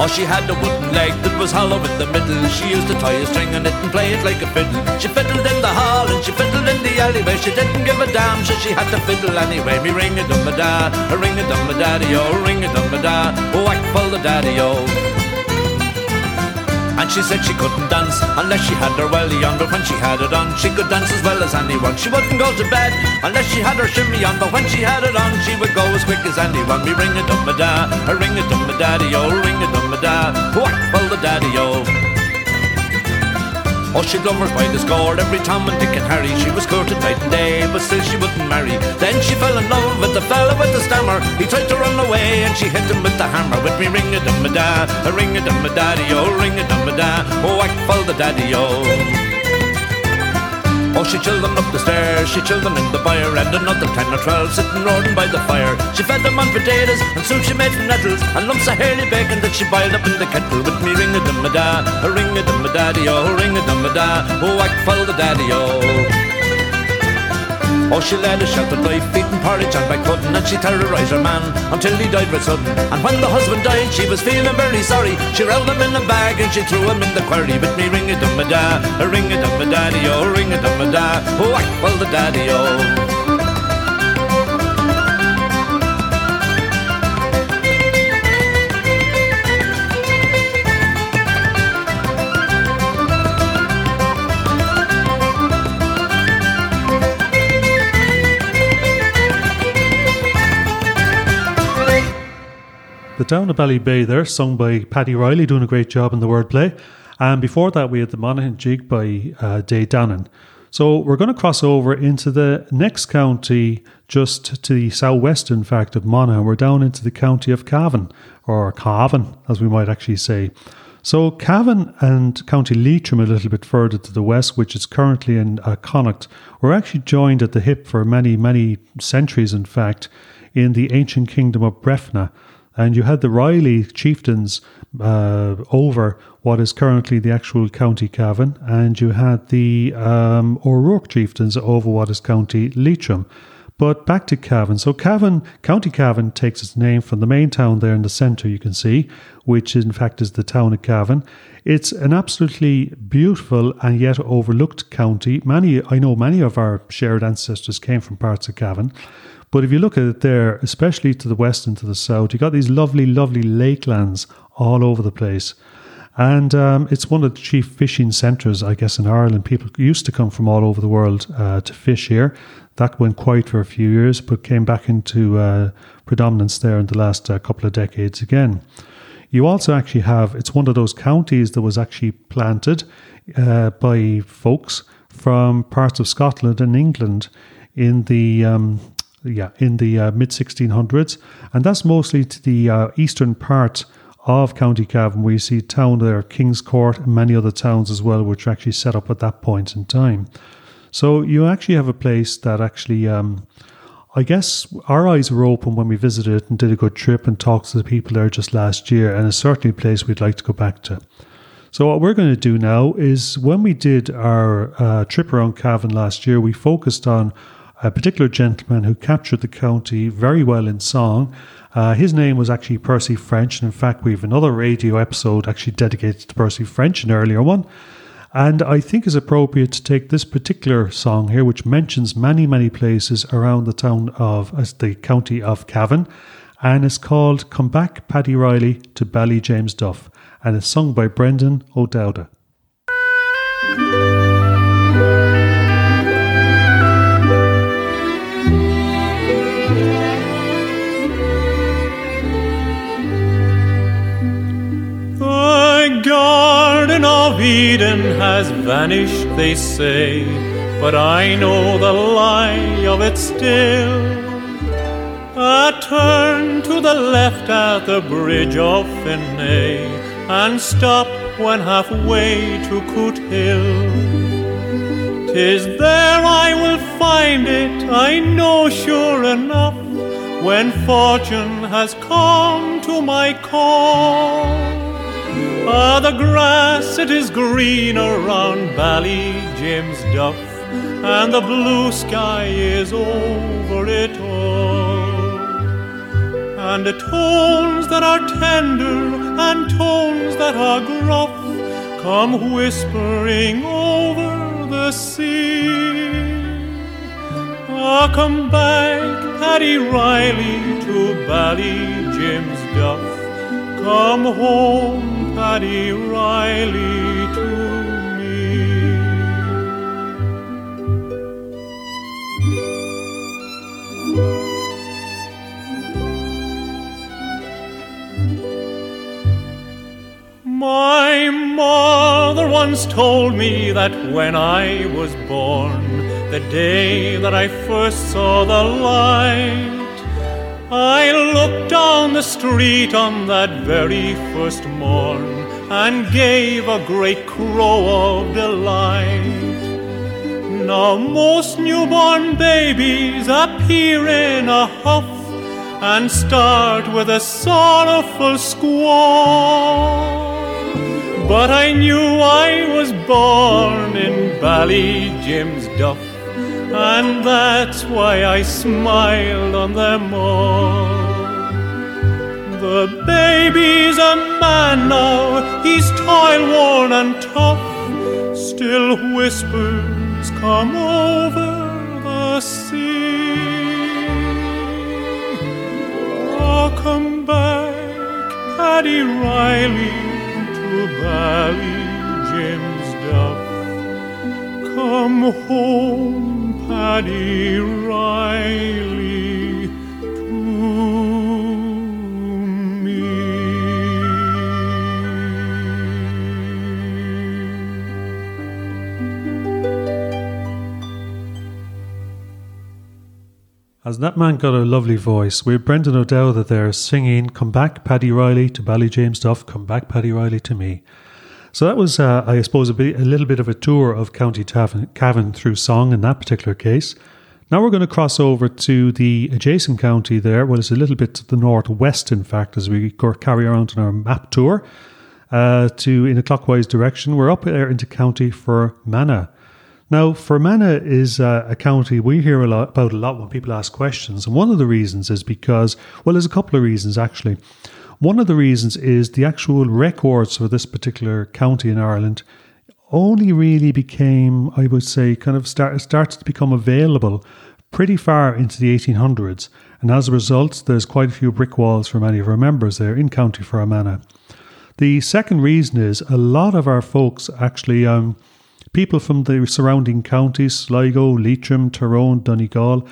Oh, she had a wooden leg that was hollow in the middle. She used to tie a string on it and play it like a fiddle. She fiddled in the hall and she fiddled in the alleyway. She didn't give a damn, so she had to fiddle anyway. Me ring a dum a da, a ring a dum a daddy oh, ring a dum a da, whack full the daddy oh. She said she couldn't dance unless she had her welly on, but when she had it on, she could dance as well as anyone. She wouldn't go to bed unless she had her shimmy on, but when she had it on, she would go as quick as anyone. Me ring a dum a da, a ring a dum a daddy oh, ring a dum a da, whack full the daddy oh. Oh, she'd lovers by the score, every Tom and Dick and Harry. She was courted night and day, but still she wouldn't marry. Then she fell in love with the fella with the stammer. He tried to run away, and she hit him with the hammer. With me ring a dum a da, a ring a dum a daddy, oh, ring a dum a da, oh, whack fall the daddy, oh. Oh, she chilled them up the stairs, she chilled them in the byre, and another ten or twelve sitting roaring by the fire. She fed them on potatoes, and soup she made from nettles, and lumps of hairy bacon that she boiled up in the kettle. With me ring a dum a da, a ring a dum a daddy, oh, ring a dum a da, oh, whack fall the daddy, oh. Oh, she led a sheltered life, eating porridge and by pudding, and she terrorised her man until he died with sudden. And when the husband died, she was feeling very sorry. She rolled him in a bag and she threw him in the quarry. With me ring a dum a da, a ring a dum a daddy, oh, ring a dum a da, oh, well the daddy, oh. The Town of Ballybay there, sung by Paddy Reilly, doing a great job in the wordplay. And before that, we had the Monaghan Jig by uh, De Dannan. So we're going to cross over into the next county, just to the southwest, in fact, of Monaghan. We're down into the county of Cavan, or Cavan, as we might actually say. So Cavan and County Leitrim, a little bit further to the west, which is currently in uh, Connacht, were actually joined at the hip for many, many centuries, in fact, in the ancient kingdom of Breifne and you had the Reilly chieftains uh, over what is currently the actual County Cavan, and you had the um, O'Rourke chieftains over what is County Leitrim. But back to Cavan. So Cavan, County Cavan takes its name from the main town there in the centre, you can see, which in fact is the town of Cavan. It's an absolutely beautiful and yet overlooked county. Many, I know many of our shared ancestors came from parts of Cavan. But if you look at it there, especially to the west and to the south, you got these lovely, lovely lakelands all over the place. And um, it's one of the chief fishing centres, I guess, in Ireland. People used to come from all over the world uh, to fish here. That went quiet for a few years, but came back into uh, predominance there in the last uh, couple of decades again. You also actually have, it's one of those counties that was actually planted uh, by folks from parts of Scotland and England in the um, yeah, in the uh, mid 1600s, and that's mostly to the uh, eastern part of County Cavan, where you see town there, Kingscourt, and many other towns as well, which are actually set up at that point in time. So you actually have a place that actually, um, I guess, our eyes were open when we visited and did a good trip and talked to the people there just last year, and it's certainly a place we'd like to go back to. So what we're going to do now is when we did our uh, trip around Cavan last year, we focused on a particular gentleman who captured the county very well in song. Uh, his name was actually Percy French, and in fact, we have another radio episode actually dedicated to Percy French, an earlier one. And I think it's appropriate to take this particular song here, which mentions many, many places around the town of as the county of Cavan, and it's called "Come Back, Paddy Reilly" to Ballyjamesduff, and it's sung by Brendan O'Dowda. Eden has vanished, they say, but I know the lie of it still. A turn to the left at the bridge of Finea, and stop when halfway to Cootehill. Tis there I will find it, I know sure enough when fortune has come to my call. Ah, the grass it is green around Bally James Duff, and the blue sky is over it all. And the tones that are tender and tones that are gruff come whispering over the sea. Ah, come back, Paddy Reilly, to Bally James Duff. Come home, Paddy Reilly, to me. My mother once told me that when I was born, the day that I first saw the light, I looked down the street on that very first morn and gave a great crow of delight. Now most newborn babies appear in a huff and start with a sorrowful squall. But I knew I was born in Bally Jim's Duff, and that's why I smiled on them all. The baby's a man now, he's toil worn and tough, still whispers come over the sea. Oh, come back, Paddy Reilly to Bally James Duff. Come home, Paddy Reilly, to me. As that man got a lovely voice, we have Brendan O'Dowd there singing "Come Back, Paddy Reilly" to Ballyjamesduff. Come back, Paddy Riley to me. So that was, uh, I suppose, a, bit, a, little bit of a tour of County Cavan through song in that particular case. Now we're going to cross over to the adjacent county there. Well, it's a little bit to the northwest, in fact, as we carry around on our map tour uh, to in a clockwise direction. We're up there into County Fermanagh. Now, Fermanagh is uh, a county we hear a lot about a lot when people ask questions, and one of the reasons is because, well, there's a couple of reasons actually. One of the reasons is the actual records for this particular county in Ireland only really became, I would say, kind of start, started to become available pretty far into the 1800s, and as a result, there's quite a few brick walls for many of our members there in County Fermanagh. The second reason is a lot of our folks actually. Um, People from the surrounding counties, Sligo, Leitrim, Tyrone, Donegal,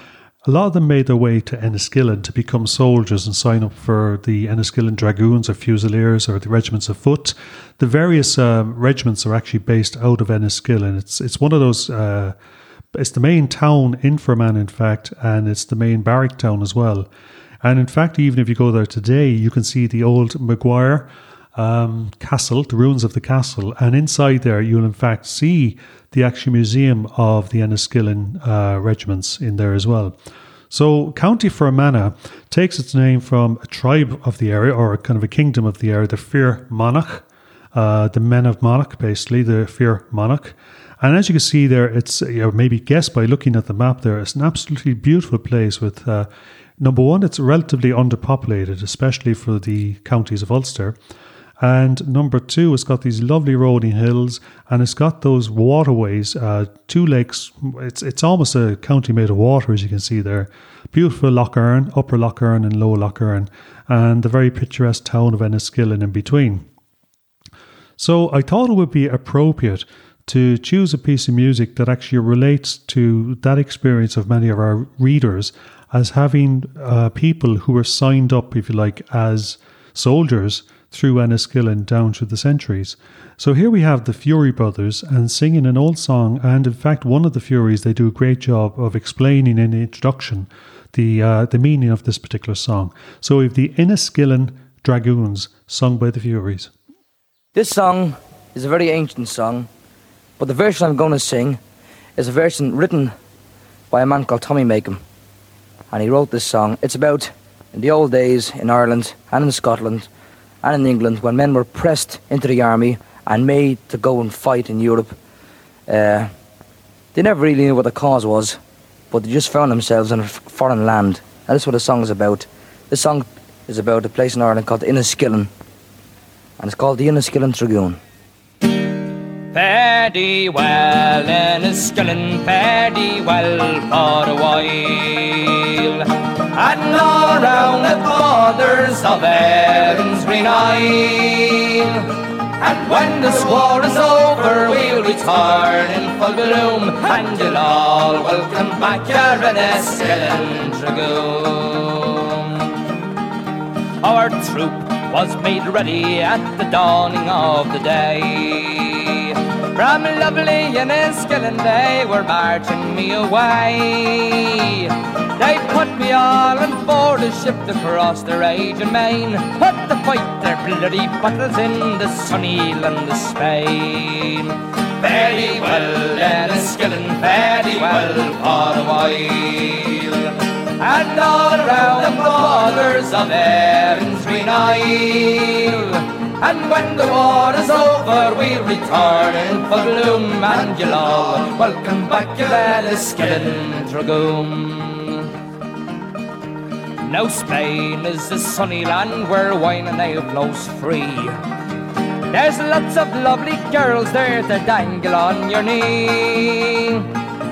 a lot of them made their way to Enniskillen to become soldiers and sign up for the Enniskillen Dragoons or Fusiliers or the regiments of foot. The various um, regiments are actually based out of Enniskillen. It's it's one of those. Uh, it's the main town in Fermanagh, in fact, and it's the main barrack town as well. And in fact, even if you go there today, you can see the old Maguire um, castle, the ruins of the castle, and inside there you'll in fact see the actual museum of the Enniskillen uh, regiments in there as well. So County Fermanagh takes its name from a tribe of the area, or kind of a kingdom of the area, the Fir Monach, uh, the men of Monach, basically the Fir Monach. And as you can see there, it's you know, maybe guess by looking at the map there, it's an absolutely beautiful place with uh, number one, it's relatively underpopulated, especially for the counties of Ulster. And number two, it's got these lovely rolling hills and it's got those waterways, uh, two lakes. It's it's almost a county made of water, as you can see there. Beautiful Lough Erne, Upper Lough Erne and Lower Lough Erne, and the very picturesque town of Enniskillen in between. So I thought it would be appropriate to choose a piece of music that actually relates to that experience of many of our readers as having uh, people who were signed up, if you like, as soldiers through Enniskillen down through the centuries. So here we have the Furey Brothers and singing an old song, and in fact, one of the Fureys they do a great job of explaining in the introduction the uh, the meaning of this particular song. So we have the Enniskillen Dragoons sung by the Fureys. This song is a very ancient song, but the version I'm going to sing is a version written by a man called Tommy Makem, and he wrote this song. It's about in the old days in Ireland and in Scotland and in England, when men were pressed into the army and made to go and fight in Europe, uh, they never really knew what the cause was, but they just found themselves in a foreign land. And that's what the song is about. This song is about a place in Ireland called Enniskillen, and it's called the Enniskillen Dragoon. Fairly well Enniskillen, fairly well for a while. And all round the borders of Erin's Green Isle. And when this war is over, we'll return in full bloom, and you'll all welcome back your Enniskillen Dragoon. Our troop was made ready at the dawning of the day. From lovely Enniskillen they were marching me away. They put me all on board a ship to cross the raging main, put to fight their bloody battles in the sunny land of Spain. Very well, Enniskillen, very well for a while. And all around the borders of Erin's Green Isle. And when the war is over, we'll return in full bloom, and you'll all welcome back your Enniskillen Dragoon. Now Spain is a sunny land where wine and ale flows free. There's lots of lovely girls there to dangle on your knee.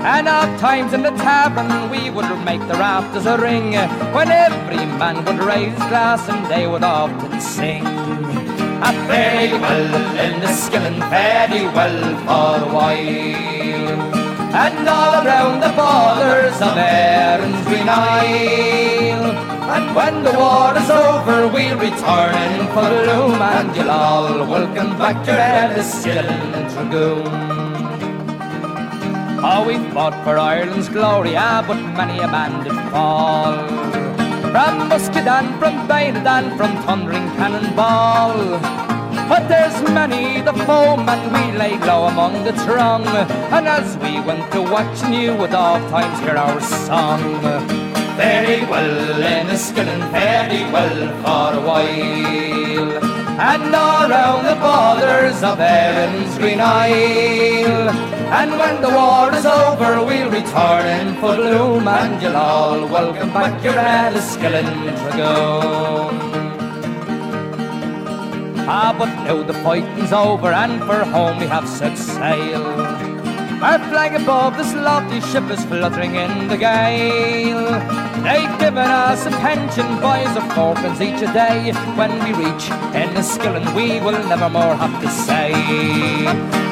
And oft times in the tavern we would make the rafters a ring when every man would raise glass and they would often sing. A very well Enniskillen, very well for a while. And all around the borders of Erin's Green Isle. And when the war is over, we'll return in full bloom, and you'll all welcome back your Enniskillen Dragoon. Oh, we fought for Ireland's glory, ah, but many a man did fall. From musket and from bayonet and from thundering cannonball. But there's many the foeman we lay low among the throng. And as we went to watch you would oft times hear our song. Very well, Enniskillen, very well for a while. And all round the borders of Erin's Green Isle. And when the war is over, we'll return in full bloom, and you'll all welcome back your Enniskillen Dragoon. Ah, but now the fighting's over, and for home we have set sail. Our flag above this lofty ship is fluttering in the gale. They've given us a pension, boys, of fourpence each a day. When we reach Enniskillen, we will never more have to say.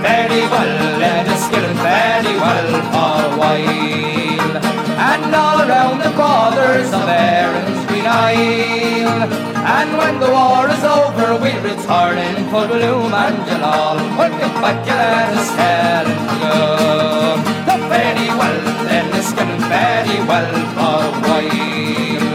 Very well, Enniskillen, very well for a while. And all around the borders of Erin's Green Isle. And when the war is over, we'll return in full bloom, and you'll all welcome back your Enniskillen Dragoon. The very well, Enniskillen, very well for a while.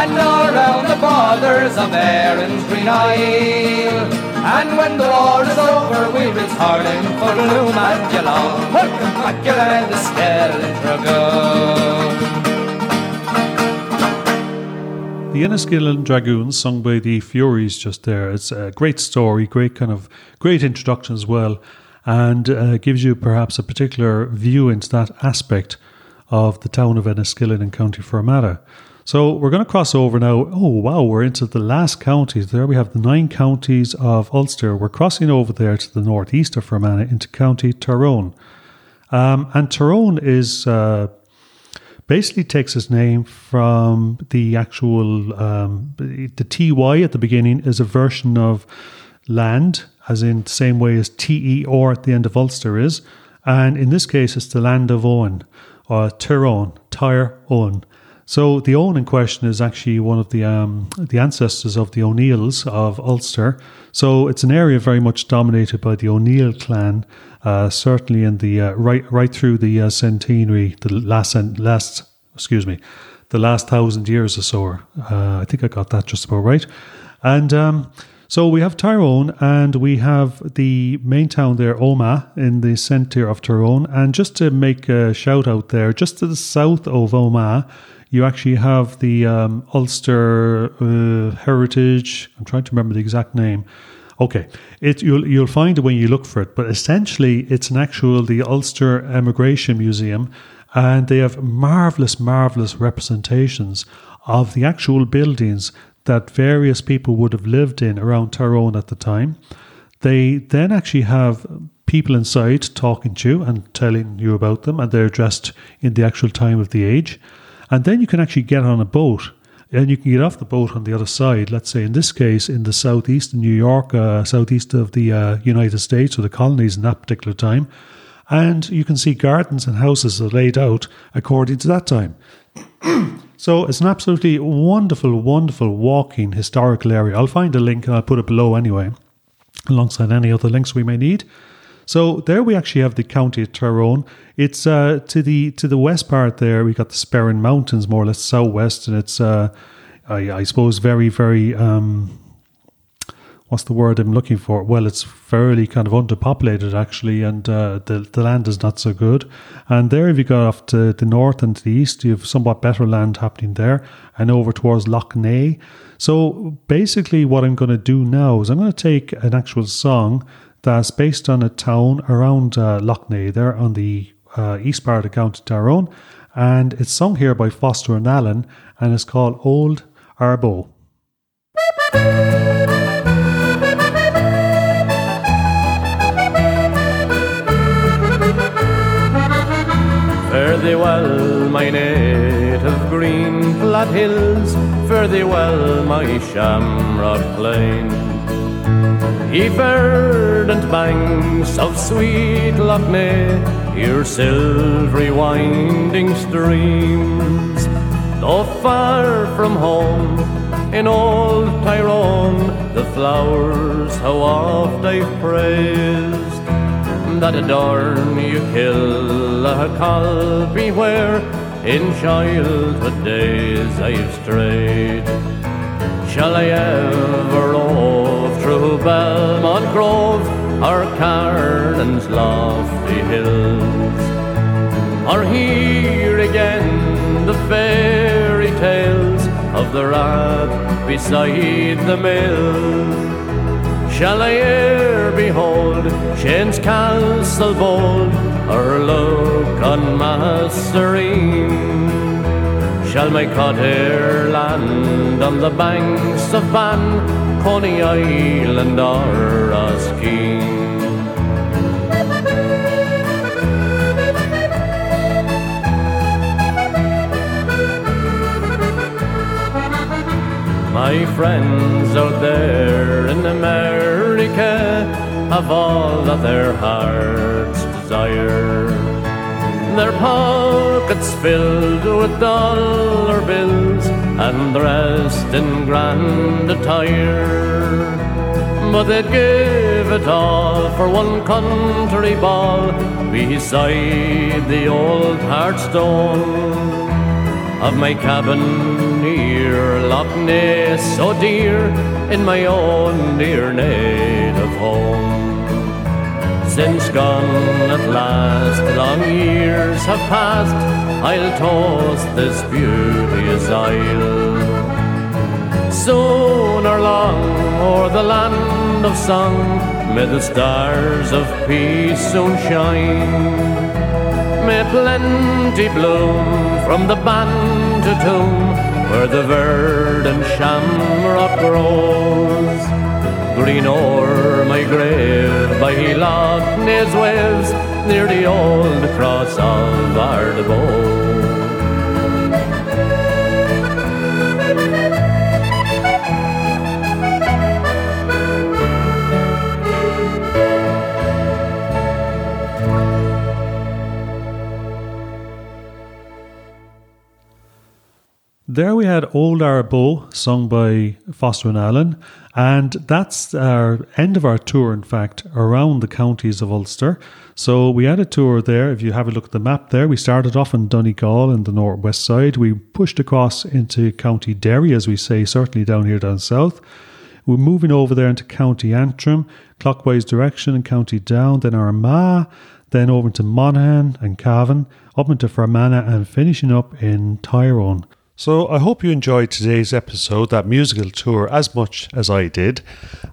And all around the borders of Erin's Green Isle. And when the war is over, we'll return in full bloom, and you'll all welcome back your Enniskillen Dragoon. The Enniskillen Dragoons, sung by the Fureys, just there. It's a great story, great kind of great introduction as well, and uh, gives you perhaps a particular view into that aspect of the town of Enniskillen in County Fermanagh. So we're going to cross over now. Oh wow, we're into the last counties. There we have the nine counties of Ulster. We're crossing over there to the northeast of Fermanagh into County Tyrone, um, and Tyrone is. Uh, basically takes its name from the actual um, the ty at the beginning is a version of land as in the same way as te or at the end of ulster is. And in this case it's the land of owen or tyrone tyre owen so the Owen in question is actually one of the um, the ancestors of the O'Neills of Ulster. So it's an area very much dominated by the O'Neill clan, uh, certainly in the uh, right right through the uh, centenary, the last last excuse me, the last thousand years or so. Uh, I think I got that just about right. And um, So we have Tyrone and we have the main town there, Omagh, in the centre of Tyrone. And just to make a shout out there, just to the south of Omagh, you actually have the um, Ulster uh, Heritage. I'm trying to remember the exact name. Okay, it you'll you'll find it when you look for it. But essentially, it's an actual the Ulster Emigration Museum, and they have marvelous, marvelous representations of the actual buildings that various people would have lived in around Tyrone at the time. They then actually have people inside talking to you and telling you about them, and they're dressed in the actual time of the age. And then you can actually get on a boat and you can get off the boat on the other side. Let's say, in this case, in the southeast of New York, uh, southeast of the uh, United States or the colonies in that particular time. And you can see gardens and houses are laid out according to that time. [clears throat] so it's an absolutely wonderful, wonderful walking historical area. I'll find a link and I'll put it below anyway, alongside any other links we may need. So there we actually have the county of Tyrone. It's uh, to the to the west part there. We got the Sperrin Mountains, more or less southwest, and it's uh, I, I, suppose very very um, what's the word I'm looking for? Well, it's fairly kind of underpopulated actually, and uh, the the land is not so good. And there, if you go off to the north and to the east, you have somewhat better land happening there, and over towards Lough Neagh. So basically, what I'm going to do now is I'm going to take an actual song that's based on a town around uh, there on the uh, east part of County Tyrone, and it's sung here by Foster and Allen, and it's called Old Arboe. Fare thee well, my native green flat hills, fare thee well, my shamrock plain. Ye verdant banks of sweet Lough Neagh, your silvery winding streams, though far from home in old Tyrone, the flowers how oft I've praised that adorn you kill a calby where in childhood days I've strayed. Shall I ever rove through Belmont Grove or Carden's lofty hills? Or hear again the fairy tales of the rat beside the mill? Shall I e'er behold Shane's castle bold, or look on Massereene? Shall my cottage land on the banks of Bann, Coney Island or Roskeen? My friends out there in America have all that their hearts desire. Their pockets filled with dollar bills and rest in grand attire. But they'd give it all for one country ball beside the old Hearthstone of my cabin near Lough Neagh, oh, so dear in my own dear home. Since gone at last, long years have passed, I'll toast this beauteous isle. Soon or long, o'er the land of song, may the stars of peace soon shine. May plenty bloom from the band to tomb where the verdant shamrock grows. Green o'er my grave by Lough Neagh's waves near the old cross of Ardboe. There we had Old Arboe, sung by Foster and Allen, and that's our end of our tour, in fact, around the counties of Ulster. So we had a tour there. If you have a look at the map there, we started off in Donegal in the northwest side. We pushed across into County Derry, as we say, certainly down here down south. We're moving over there into County Antrim, clockwise direction in County Down, then Armagh, then over to Monaghan and Cavan, up into Fermanagh, and finishing up in Tyrone. So I hope you enjoyed today's episode, that musical tour, as much as I did.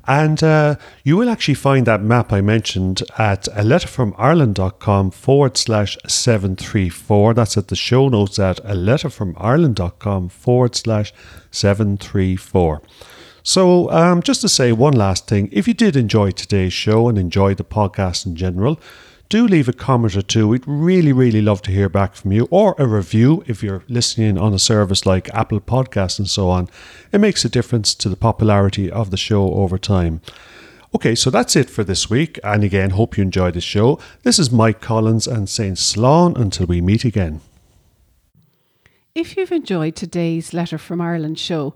And uh, you will actually find that map I mentioned at a letter from letterfromireland.com forward slash 734. That's at the show notes at a letter from letterfromireland.com forward slash 734. So, um, just to say one last thing if you did enjoy today's show and enjoy the podcast in general, do leave a comment or two. We'd really, really love to hear back from you or a review if you're listening on a service like Apple Podcasts and so on. It makes a difference to the popularity of the show over time. Okay, so that's it for this week. And again, hope you enjoyed the show. This is Mike Collins and saying Slán until we meet again. If you've enjoyed today's Letter from Ireland show,